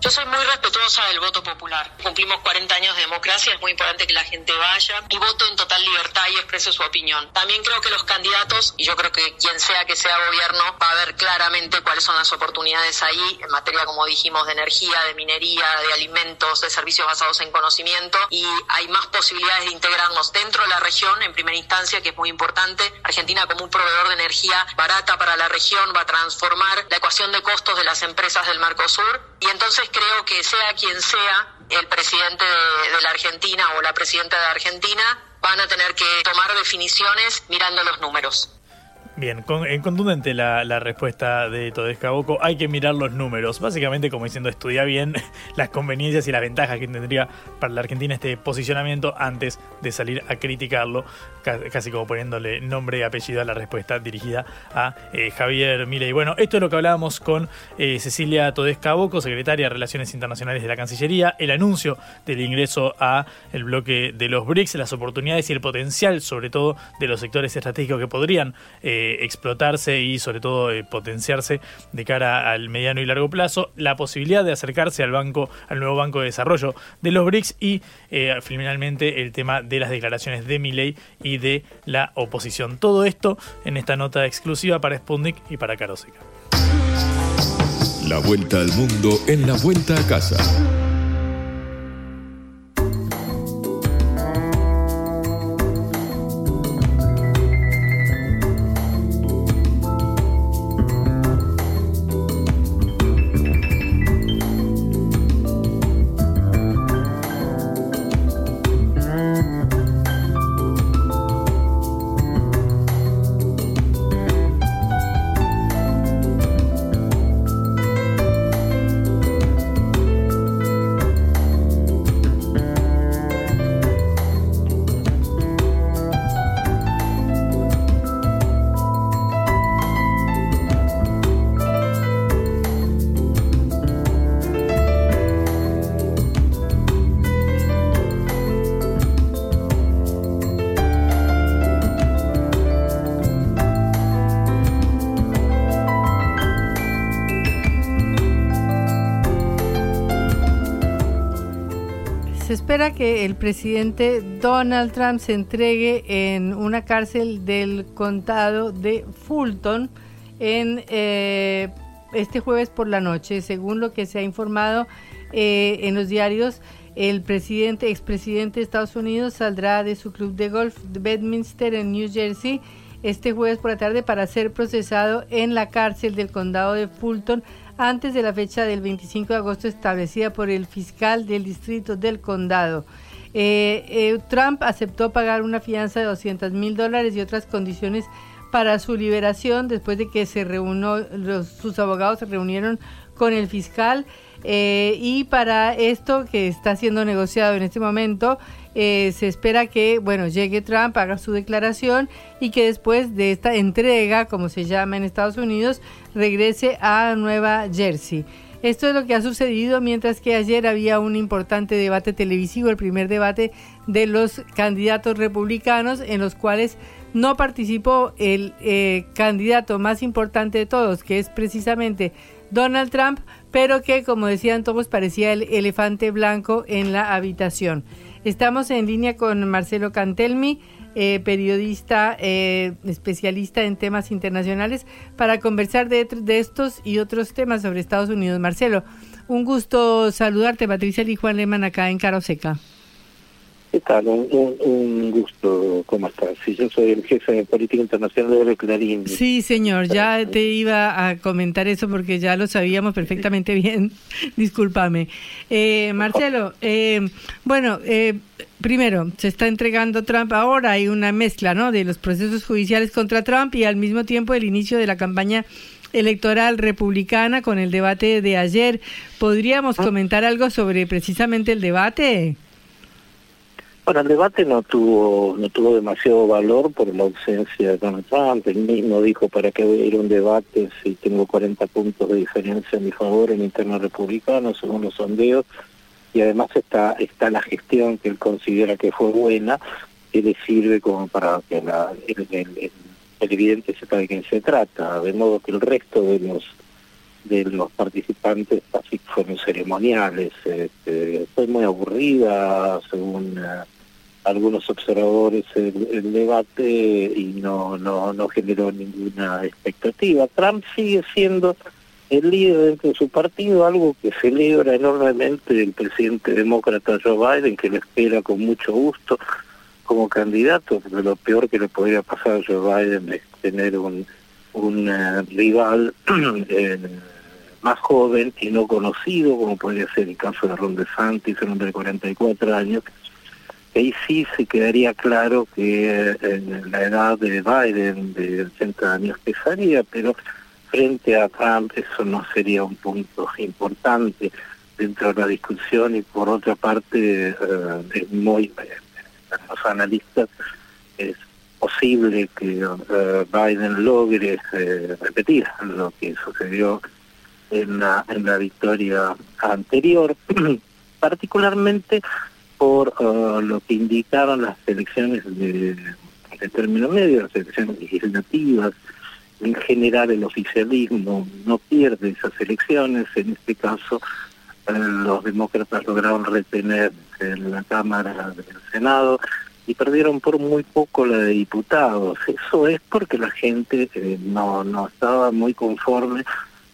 Yo soy muy respetuosa del voto popular. Cumplimos 40 años de democracia, es muy importante que la gente vaya y vote en total libertad y exprese su opinión. También creo que los candidatos, y yo creo que quien sea que sea gobierno, va a ver claramente cuáles son las oportunidades ahí en materia, como dijimos, de energía, de minería, de alimentos, de servicios basados en conocimiento y hay más posibilidades de integrarnos dentro de la región en primera instancia, que es muy importante. Argentina como un proveedor de energía barata para la región va a transformar la ecuación de costos de las empresas del Mercosur y entonces creo que sea quien sea el presidente de, la Argentina o la presidenta de Argentina, van a tener que tomar definiciones mirando los números.
Bien, con, en contundente la, la, respuesta de Todesca Boco. Hay que mirar los números. Básicamente, como diciendo, estudia bien (laughs) las conveniencias y las ventajas que tendría para la Argentina este posicionamiento antes de salir a criticarlo. Casi como poniéndole nombre y apellido a la respuesta dirigida a eh, Javier Milei. Bueno, esto es lo que hablábamos con eh, Cecilia Todesca Boco, secretaria de Relaciones Internacionales de la Cancillería. El anuncio del ingreso a el bloque de los BRICS, las oportunidades y el potencial, sobre todo, de los sectores estratégicos que podrían. Eh, explotarse y sobre todo eh, potenciarse de cara al mediano y largo plazo, la posibilidad de acercarse al banco, al nuevo banco de desarrollo de los BRICS y finalmente el tema de las declaraciones de Milei y de la oposición. Todo esto en esta nota exclusiva para Sputnik y para Caroseca.
La vuelta al mundo en la vuelta a casa.
Que el presidente Donald Trump se entregue en una cárcel del condado de Fulton en eh, este jueves por la noche, según lo que se ha informado eh, en los diarios. El presidente, expresidente de Estados Unidos saldrá de su club de golf de Bedminster en New Jersey este jueves por la tarde para ser procesado en la cárcel del condado de Fulton antes de la fecha del 25 de agosto establecida por el fiscal del distrito del condado. Eh, eh, Trump aceptó pagar una fianza de 200 mil dólares y otras condiciones para su liberación después de que se reunió, sus abogados se reunieron con el fiscal eh, y para esto que está siendo negociado en este momento eh, se espera que, bueno, llegue Trump, haga su declaración y que después de esta entrega, como se llama en Estados Unidos, regrese a Nueva Jersey. Esto es lo que ha sucedido mientras que ayer había un importante debate televisivo, el primer debate de los candidatos republicanos en los cuales no participó el eh, candidato más importante de todos, que es precisamente Donald Trump, pero que, como decían todos, parecía el elefante blanco en la habitación. Estamos en línea con Marcelo Cantelmi, eh, periodista eh, especialista en temas internacionales, para conversar de, estos y otros temas sobre Estados Unidos. Marcelo, un gusto saludarte, Patricia y Juan Lehmann, acá en Caroseca.
¿Qué tal? Un, gusto, ¿cómo estás? Sí, yo soy el jefe de política internacional de Clarín.
Sí, señor, ya te iba a comentar eso porque ya lo sabíamos perfectamente (laughs) bien. Discúlpame. Eh, Marcelo, eh, bueno, eh, primero, se está entregando Trump ahora, hay una mezcla, ¿no?, de los procesos judiciales contra Trump y al mismo tiempo el inicio de la campaña electoral republicana con el debate de ayer. ¿Podríamos ah. comentar algo sobre precisamente el debate?
Bueno, el debate no tuvo no tuvo demasiado valor por la ausencia de Donald Trump. Él mismo dijo, ¿para qué voy a a un debate si tengo 40 puntos de diferencia en mi favor en interno republicano, según los sondeos? Y además está, está la gestión que él considera que fue buena, que le sirve como para que la, el, el, evidente sepa de quién se trata. De modo que el resto de los de los participantes así fueron ceremoniales. Este, fue muy aburrida, según... Eh, algunos observadores el, debate y no, no, no generó ninguna expectativa. Trump sigue siendo el líder dentro de su partido, algo que celebra enormemente el presidente demócrata Joe Biden, que le espera con mucho gusto como candidato, pero lo peor que le podría pasar a Joe Biden es tener un, un eh, rival (clears throat) más joven y no conocido, como podría ser el caso de Ron DeSantis, un hombre de 44 años, ahí sí se quedaría claro que eh, la edad de Biden de 80 años pesaría, pero frente a Trump eso no sería un punto importante dentro de la discusión y por otra parte eh, es muy los analistas es posible que eh, Biden logre repetir lo que sucedió en la en la victoria anterior. (clears throat) Particularmente por uh, lo que indicaron las elecciones de, término medio, las elecciones legislativas. En general el oficialismo no pierde esas elecciones, en este caso eh, los demócratas lograron retener en la Cámara del Senado y perdieron por muy poco la de diputados. Eso es porque la gente eh, no, no estaba muy conforme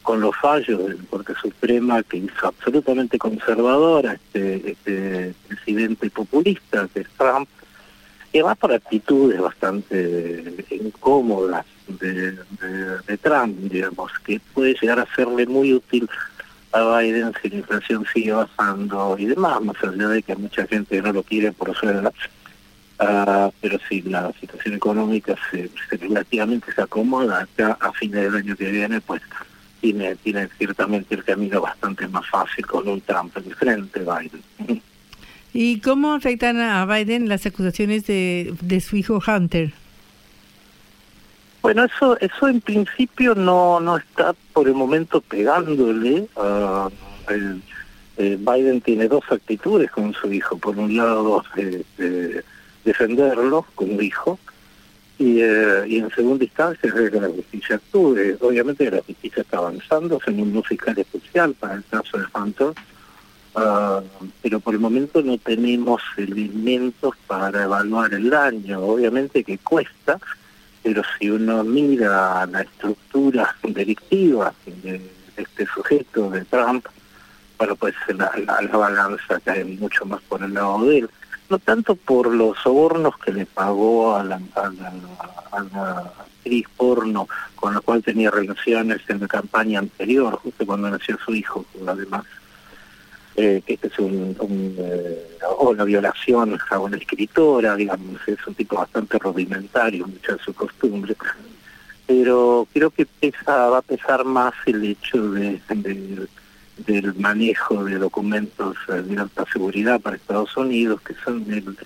con los fallos de la Corte Suprema que hizo absolutamente conservadora este, este presidente populista que es Trump, y además por actitudes bastante incómodas de, Trump, digamos, que puede llegar a serle muy útil a Biden si la inflación sigue bajando y demás, más allá de que mucha gente no lo quiere por su edad. Uh, pero si la situación económica se, se relativamente se acomoda acá a fines del año que viene, pues tiene, tiene ciertamente el camino bastante más fácil con un Trump en frente, Biden. (laughs)
¿Y cómo afectan a Biden las acusaciones de, de su hijo Hunter?
Bueno, eso eso en principio no no está por el momento pegándole. a Biden tiene dos actitudes con su hijo. Por un lado, eh, defenderlo como hijo, y, eh, y en segunda instancia es que la justicia actúe. Obviamente la justicia está avanzando, en un fiscal especial para el caso de Hunter, Ah, pero por el momento no tenemos elementos para evaluar el daño. Obviamente que cuesta, pero si uno mira la estructura delictiva de, este sujeto, de Trump, bueno, pues la, balanza cae mucho más por el lado de él. No tanto por los sobornos que le pagó a la, a la, a la actriz porno con la cual tenía relaciones en la campaña anterior, justo cuando nació su hijo, además eh, que este es un, eh, o la violación a una escritora, digamos, es un tipo bastante rudimentario, muchas de sus costumbres, pero creo que pesa, va a pesar más el hecho de, del manejo de documentos de alta seguridad para Estados Unidos, que son en,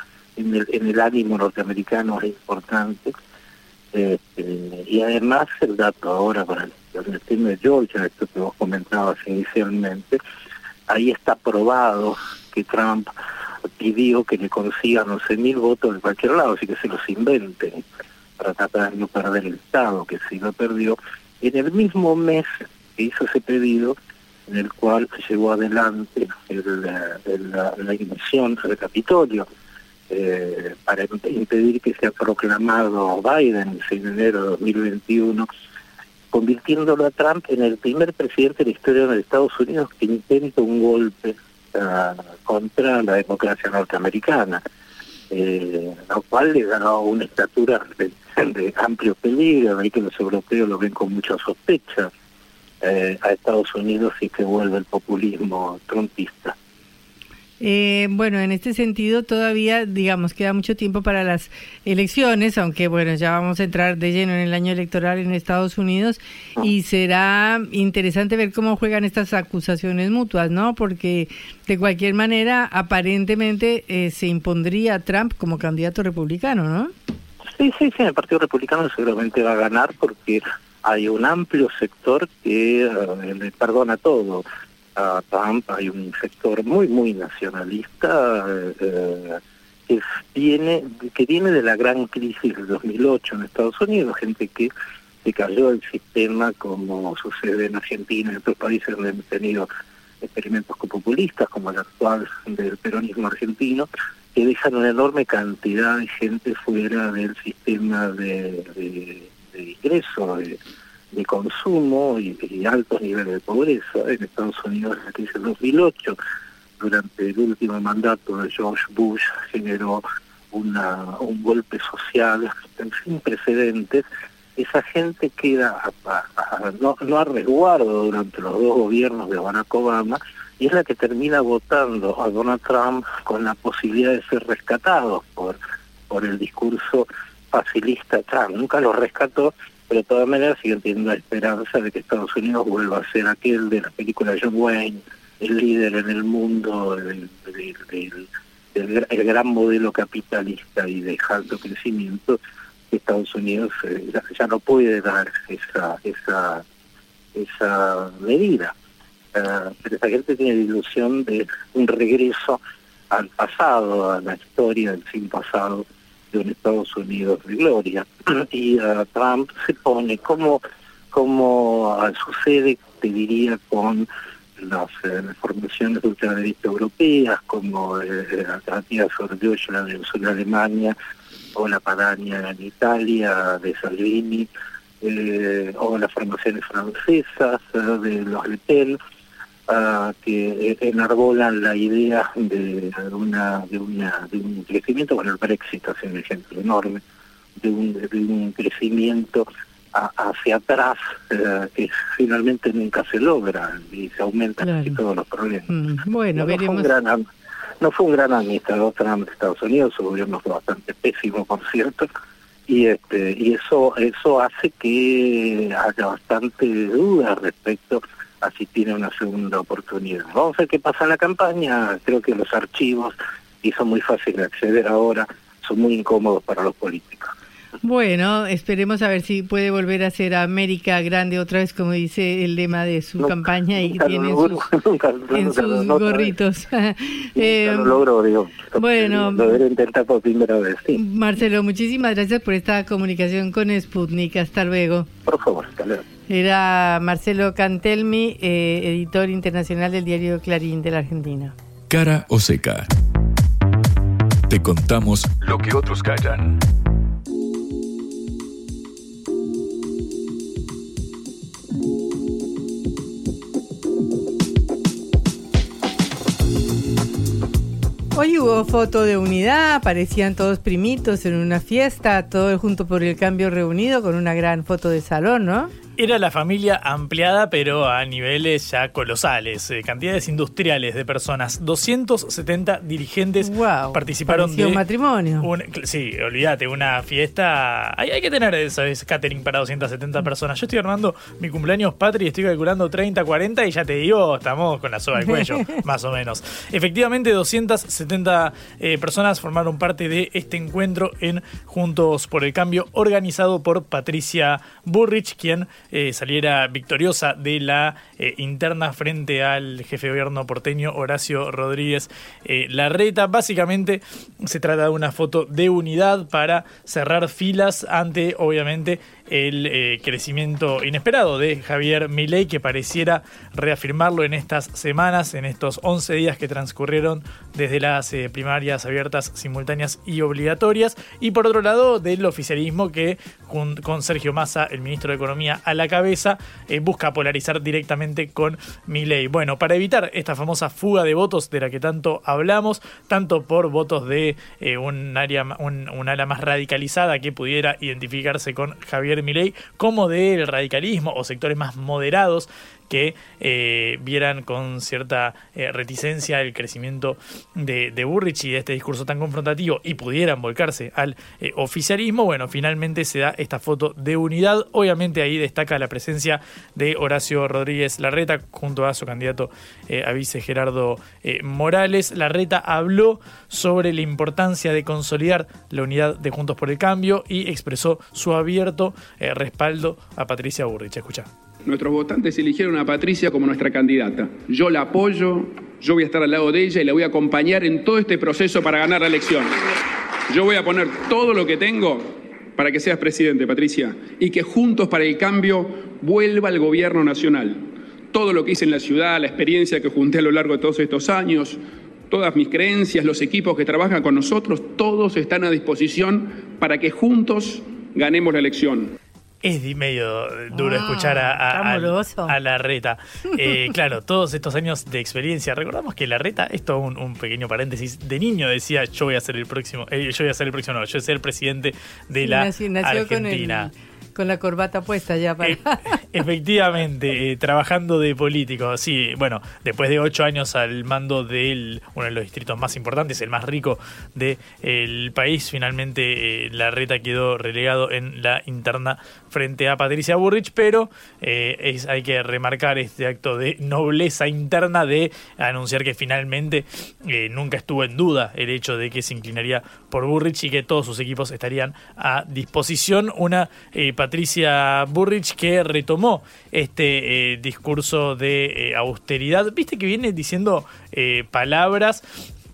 el, en el ánimo norteamericano es importante. Este, y además el dato ahora para el, el tema de Georgia, esto que vos comentabas inicialmente, ahí está probado que Trump pidió que le consigan 11.000 votos de cualquier lado, así que se los inventen para tratar de no perder el Estado, que si lo perdió. En el mismo mes que hizo ese pedido, en el cual se llevó adelante la, la invasión del Capitolio, eh, para impedir que sea proclamado Biden el 6 de enero de 2021 convirtiéndolo a Trump en el primer presidente de la historia de Estados Unidos que intenta un golpe uh, contra la democracia norteamericana, eh, lo cual le da una estatura de, de amplio peligro, ahí que los europeos lo ven con mucha sospecha eh, a Estados Unidos y que vuelve el populismo trumpista.
Eh, bueno, en este sentido todavía, digamos, queda mucho tiempo para las elecciones, aunque bueno, ya vamos a entrar de lleno en el año electoral en Estados Unidos y será interesante ver cómo juegan estas acusaciones mutuas, ¿no? Porque de cualquier manera, aparentemente eh, se impondría Trump como candidato republicano, ¿no?
Sí, sí, sí, el Partido Republicano seguramente va a ganar porque hay un amplio sector que eh, le perdona todo. A Trump hay un sector muy, muy nacionalista eh, que, viene, que viene de la gran crisis del 2008 en Estados Unidos, gente que se cayó del sistema como sucede en Argentina y en otros países donde hemos tenido experimentos populistas como el actual del peronismo argentino, que dejan una enorme cantidad de gente fuera del sistema de, de ingreso, de, consumo y, altos niveles de pobreza. En Estados Unidos, la crisis del 2008, durante el último mandato de George Bush, generó un golpe social sin precedentes. Esa gente queda no, no a resguardo durante los dos gobiernos de Barack Obama y es la que termina votando a Donald Trump con la posibilidad de ser rescatados por, por el discurso facilista Trump. Nunca lo rescató, pero de todas maneras siguen teniendo la esperanza de que Estados Unidos vuelva a ser aquel de la película John Wayne, el líder en el mundo el gran modelo capitalista y de alto crecimiento Estados Unidos eh, ya, no puede dar esa esa esa medida. Uh, pero esa gente tiene la ilusión de un regreso al pasado, a la historia del fin pasado, de un Estados Unidos de gloria. (clears throat) Y uh, Trump se pone como, como sucede, te diría, con las, eh, formaciones ultraderecha europeas, como eh, la tía Sorgiola de sur Alemania, o la Padania en Italia de Salvini, eh, o las formaciones francesas eh, de los Le Pen, que enarbolan la idea de una de una de un crecimiento bueno el Brexit es un ejemplo enorme de un, de un crecimiento hacia atrás eh, que finalmente nunca se logra y se aumentan todos los problemas.
Mm, bueno
no,
veremos.
fue un gran, no fue un gran administrador Trump de Estados Unidos su gobierno fue bastante pésimo por cierto y este y eso eso hace que haya bastante duda respecto así tiene una segunda oportunidad. Vamos a ver qué pasa en la campaña, creo que los archivos, y son muy fáciles de acceder ahora, son muy incómodos para los políticos.
Bueno, esperemos a ver si puede volver a ser América grande otra vez, como dice el lema de su campaña y tiene en sus, gorritos. (laughs)
eh, lo logro, digo.
Bueno,
lo debería intentar por primera vez. Sí.
Marcelo, muchísimas gracias por esta comunicación con Sputnik. Hasta luego.
Por favor, hasta luego.
Era Marcelo Cantelmi, eh, editor internacional del diario Clarín de la Argentina.
Cara o seca. Te contamos lo que otros callan.
Hoy hubo foto de unidad, aparecían todos primitos en una fiesta, todos junto por el cambio reunido con una gran foto de salón, ¿no?
Era la familia ampliada, pero a niveles ya colosales. Eh, cantidades industriales de personas. 270 dirigentes participaron de.
un matrimonio.
sí, olvídate, una fiesta. Hay, hay que tener, ¿sabes? Catering para 270 personas. Yo estoy armando mi cumpleaños patri y estoy calculando 30, 40 y ya te digo, estamos con la soga al cuello, (laughs) más o menos. Efectivamente, 270 eh, personas formaron parte de este encuentro en Juntos por el Cambio, organizado por Patricia Burrich, quien eh, saliera victoriosa de la eh, interna frente al jefe de gobierno porteño Horacio Rodríguez eh, Larreta. Básicamente se trata de una foto de unidad para cerrar filas ante, obviamente, el eh, crecimiento inesperado de Javier Milei, que pareciera reafirmarlo en estas semanas, en estos 11 días que transcurrieron desde las eh, primarias abiertas, simultáneas y obligatorias. Y por otro lado, del oficialismo que, con, Sergio Massa, el ministro de Economía, a la cabeza, eh, busca polarizar directamente con Milei. Bueno, para evitar esta famosa fuga de votos de la que tanto hablamos, tanto por votos de un área, un ala más radicalizada que pudiera identificarse con Javier Milei como del radicalismo o sectores más moderados que eh, vieran con cierta eh, reticencia el crecimiento de, de, Burrich y de este discurso tan confrontativo y pudieran volcarse al eh, oficialismo, bueno, finalmente se da esta foto de unidad. Obviamente ahí destaca la presencia de Horacio Rodríguez Larreta junto a su candidato a vice Gerardo Morales. Larreta habló sobre la importancia de consolidar la unidad de Juntos por el Cambio y expresó su abierto respaldo a Patricia Burrich. Escucha.
Nuestros votantes eligieron a Patricia como nuestra candidata. Yo la apoyo, yo voy a estar al lado de ella y la voy a acompañar en todo este proceso para ganar la elección. Yo voy a poner todo lo que tengo para que seas presidente, Patricia, y que juntos para el cambio vuelva al gobierno nacional. Todo lo que hice en la ciudad, la experiencia que junté a lo largo de todos estos años, todas mis creencias, los equipos que trabajan con nosotros, todos están a disposición para que juntos ganemos la elección.
Es medio duro ah, escuchar a, a, la reta. (laughs) Eh, claro, todos estos años de experiencia. Recordamos que la reta, esto un, un pequeño paréntesis, de niño decía yo voy a ser el próximo, eh, yo voy a ser el próximo, no, yo voy a ser el presidente de la Argentina
con la corbata puesta ya para... E,
efectivamente, eh, trabajando de político. Sí, bueno, después de ocho años al mando de uno de los distritos más importantes, el más rico del país, finalmente eh, la reta quedó relegado en la interna frente a Patricia Burrich, pero eh, es, hay que remarcar este acto de nobleza interna de anunciar que finalmente nunca estuvo en duda el hecho de que se inclinaría por Burrich y que todos sus equipos estarían a disposición. Una Patricia Burrich que retomó este eh, discurso de eh, austeridad. Viste que viene diciendo eh, palabras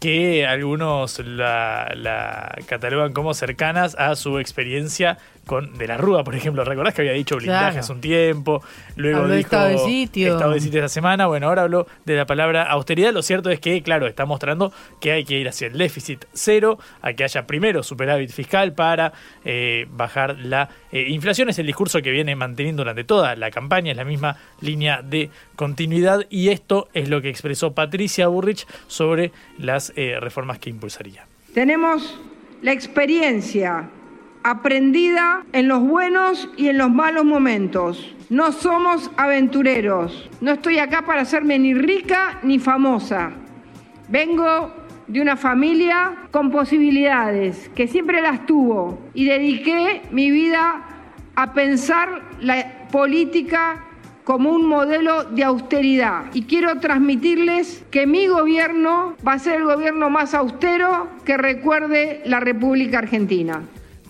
que algunos la, catalogan como cercanas a su experiencia con de la Rúa, por ejemplo. ¿Recordás que había dicho blindaje hace un tiempo? Luego
habló
dijo
estado de sitio.
Estado de sitio esta semana. Bueno, ahora habló de la palabra austeridad. Lo cierto es que, claro, está mostrando que hay que ir hacia el déficit cero, a que haya primero superávit fiscal para eh, bajar la eh, inflación. Es el discurso que viene manteniendo durante toda la campaña, es la misma línea de continuidad y esto es lo que expresó Patricia Burrich sobre las eh, reformas que impulsaría.
Tenemos la experiencia aprendida en los buenos y en los malos momentos. No somos aventureros. No estoy acá para hacerme ni rica ni famosa. Vengo de una familia con posibilidades, que siempre las tuvo, y dediqué mi vida a pensar la política como un modelo de austeridad. Y quiero transmitirles que mi gobierno va a ser el gobierno más austero que recuerde la República Argentina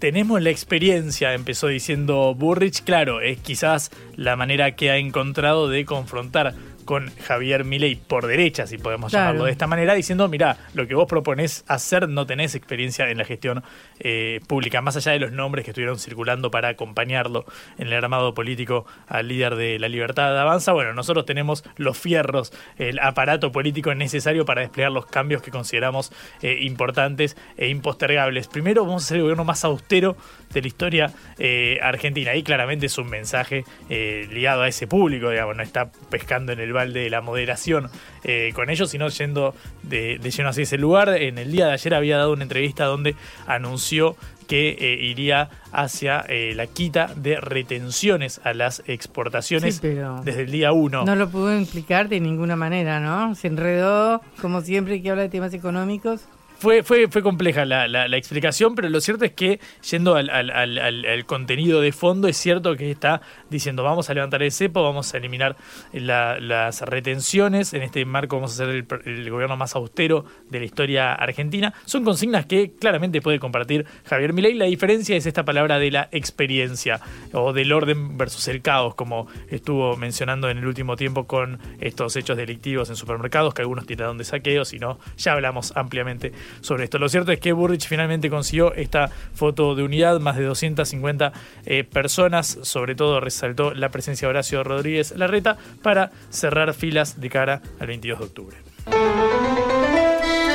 tenemos la experiencia, empezó diciendo Burrich, claro, es quizás la manera que ha encontrado de confrontar con Javier Milei por derecha, si podemos
Claro.
llamarlo de esta manera, diciendo, mira, lo que vos proponés hacer no tenés experiencia en la gestión eh, pública, más allá de los nombres que estuvieron circulando para acompañarlo en el armado político al líder de la libertad avanza. Bueno, nosotros tenemos los fierros, el aparato político necesario para desplegar los cambios que consideramos eh, importantes e impostergables. Primero vamos a ser el gobierno más austero de la historia eh, argentina. Y claramente es un mensaje eh, ligado a ese público, digamos, no está pescando en el balde de la moderación eh, con ellos, sino yendo de, de lleno hacia ese lugar. En el día de ayer había dado una entrevista donde anunció que eh, iría hacia eh, la quita de retenciones a las exportaciones
Sí,
desde el día 1.
No lo pudo implicar de ninguna manera, ¿no? Se enredó, como siempre que habla de temas económicos.
Fue, fue, fue compleja la, la- explicación, pero lo cierto es que, yendo al, al- contenido de fondo, es cierto que está diciendo vamos a levantar el cepo, vamos a eliminar la- las retenciones, en este marco vamos a ser el, el gobierno más austero de la historia argentina. Son consignas que claramente puede compartir Javier Milei. La diferencia es esta palabra de la experiencia o del orden versus el caos, como estuvo mencionando en el último tiempo con estos hechos delictivos en supermercados, que algunos tiraron de saqueos, y no, ya hablamos ampliamente sobre esto. Lo cierto es que Burrich finalmente consiguió esta foto de unidad, más de 250 eh, personas, sobre todo resaltó la presencia de Horacio Rodríguez Larreta para cerrar filas de cara al 22 de octubre.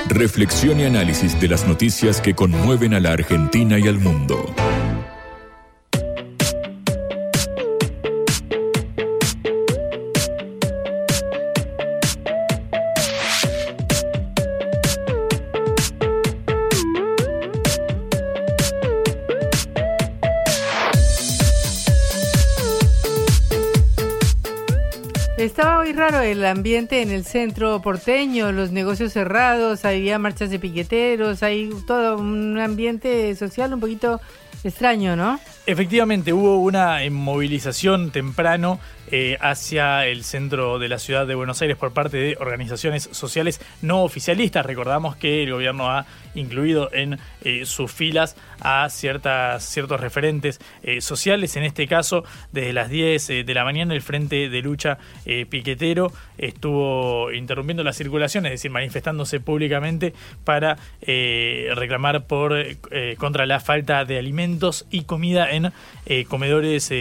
Reflexión y análisis de las noticias que conmueven a la Argentina y al mundo.
Raro el ambiente en el centro porteño, los negocios cerrados, había marchas de piqueteros, hay todo un ambiente social un poquito extraño, ¿no?
Efectivamente, hubo una movilización temprano eh, hacia el centro de la ciudad de Buenos Aires por parte de organizaciones sociales no oficialistas. Recordamos que el gobierno ha incluido en eh, sus filas a ciertas, ciertos referentes eh, sociales. En este caso, desde las 10 eh, de la mañana, el Frente de Lucha Piquetero estuvo interrumpiendo la circulación, es decir, manifestándose públicamente para reclamar por contra la falta de alimentos y comida en comedores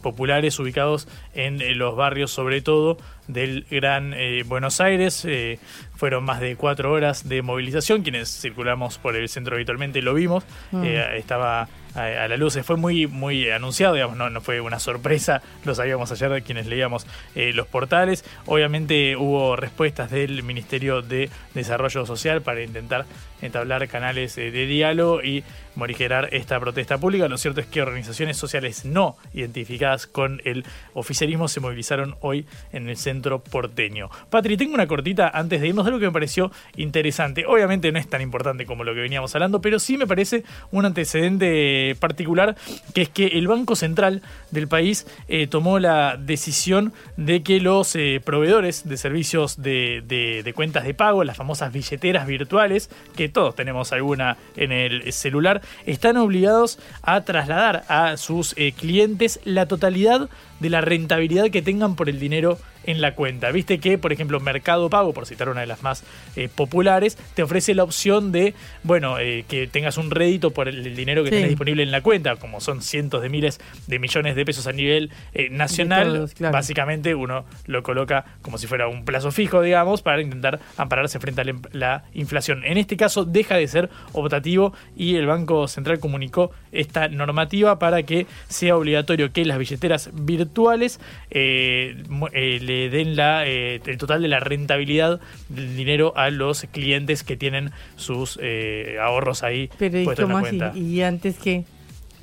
populares ubicados en eh, los barrios, sobre todo del Gran eh, Buenos Aires. Eh, fueron más de cuatro horas de movilización. Quienes circulamos por el centro habitualmente lo vimos.
Mm.
Eh, estaba a, a la luz. Fue muy, muy anunciado, digamos, no, no fue una sorpresa. (laughs) Lo sabíamos ayer de quienes leíamos eh, los portales. Obviamente hubo respuestas del Ministerio de Desarrollo Social para intentar entablar canales eh, de diálogo y morigerar esta protesta pública. Lo cierto es que organizaciones sociales no identificadas con el oficialismo se movilizaron hoy en el centro porteño. Patri, tengo una cortita antes de irnos algo que me pareció interesante. Obviamente no es tan importante como lo que veníamos hablando, pero sí me parece un antecedente particular, que es que el Banco Central del país eh, tomó la decisión de que los eh, proveedores de servicios de cuentas de pago, las famosas billeteras virtuales, que todos tenemos alguna en el celular, están obligados a trasladar a sus eh, clientes la totalidad de la rentabilidad que tengan por el dinero en la cuenta. Viste que, por ejemplo, Mercado Pago, por citar una de las más eh, populares, te ofrece la opción de, bueno, eh, que tengas un rédito por el, el dinero que
Sí.
tenés disponible en la cuenta, como son cientos de miles de millones de pesos a nivel eh, nacional.
todos, claro.
Básicamente uno lo coloca como si fuera un plazo fijo, digamos, para intentar ampararse frente a la, la inflación. En este caso deja de ser optativo y el Banco Central comunicó esta normativa para que sea obligatorio que las billeteras virtuales eh, mu- eh, le den la, eh, el total de la rentabilidad del dinero a los clientes que tienen sus eh, ahorros ahí
Pero ¿y cómo así? ¿Y antes qué?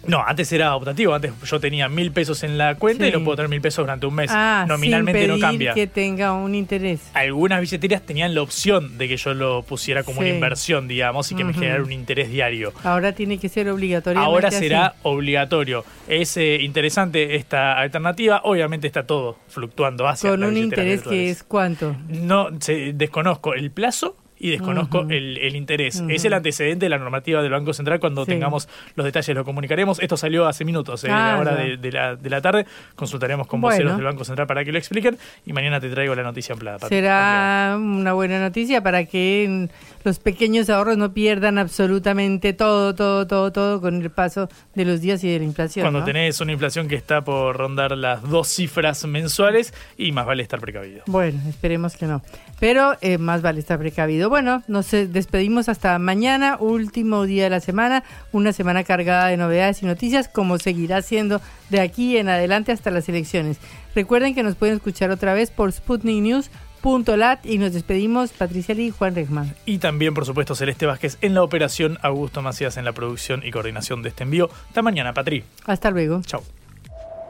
No, antes era optativo. Antes yo tenía mil pesos en la cuenta y no puedo tener mil pesos durante un mes.
Ah,
Nominalmente
sin
no cambia.
que tenga un interés.
Algunas billeterías tenían la opción de que yo lo pusiera como
Sí.
una inversión, digamos, y que me generara un interés diario.
Ahora tiene que ser obligatorio.
Ahora será obligatorio. Es eh, interesante esta alternativa. Obviamente está todo fluctuando hacia
Con un interés que es cuánto.
No, se- desconozco el plazo y desconozco el, el interés. Es el antecedente de la normativa del Banco Central. Cuando
Sí.
tengamos los detalles lo comunicaremos. Esto salió hace minutos, eh,
Ah,
a la hora de, de la, de la tarde. Consultaremos con
Bueno.
voceros del Banco Central para que lo expliquen y mañana te traigo la noticia ampliada.
Será una buena noticia para que los pequeños ahorros no pierdan absolutamente todo, todo, todo, todo con el paso de los días y de la inflación.
Cuando
¿no?
tenés una inflación que está por rondar las dos cifras mensuales y más vale estar precavido.
Bueno, esperemos que no. Pero eh, más vale estar precavido. Bueno, nos eh, despedimos hasta mañana, último día de la semana, una semana cargada de novedades y noticias, como seguirá siendo de aquí en adelante hasta las elecciones. Recuerden que nos pueden escuchar otra vez por sputniknews.lat y nos despedimos Patricia Lee y Juan Regman.
Y también, por supuesto, Celeste Vázquez en la operación, Augusto Macías en la producción y coordinación de este envío. Hasta mañana, Patri.
Hasta luego.
Chau.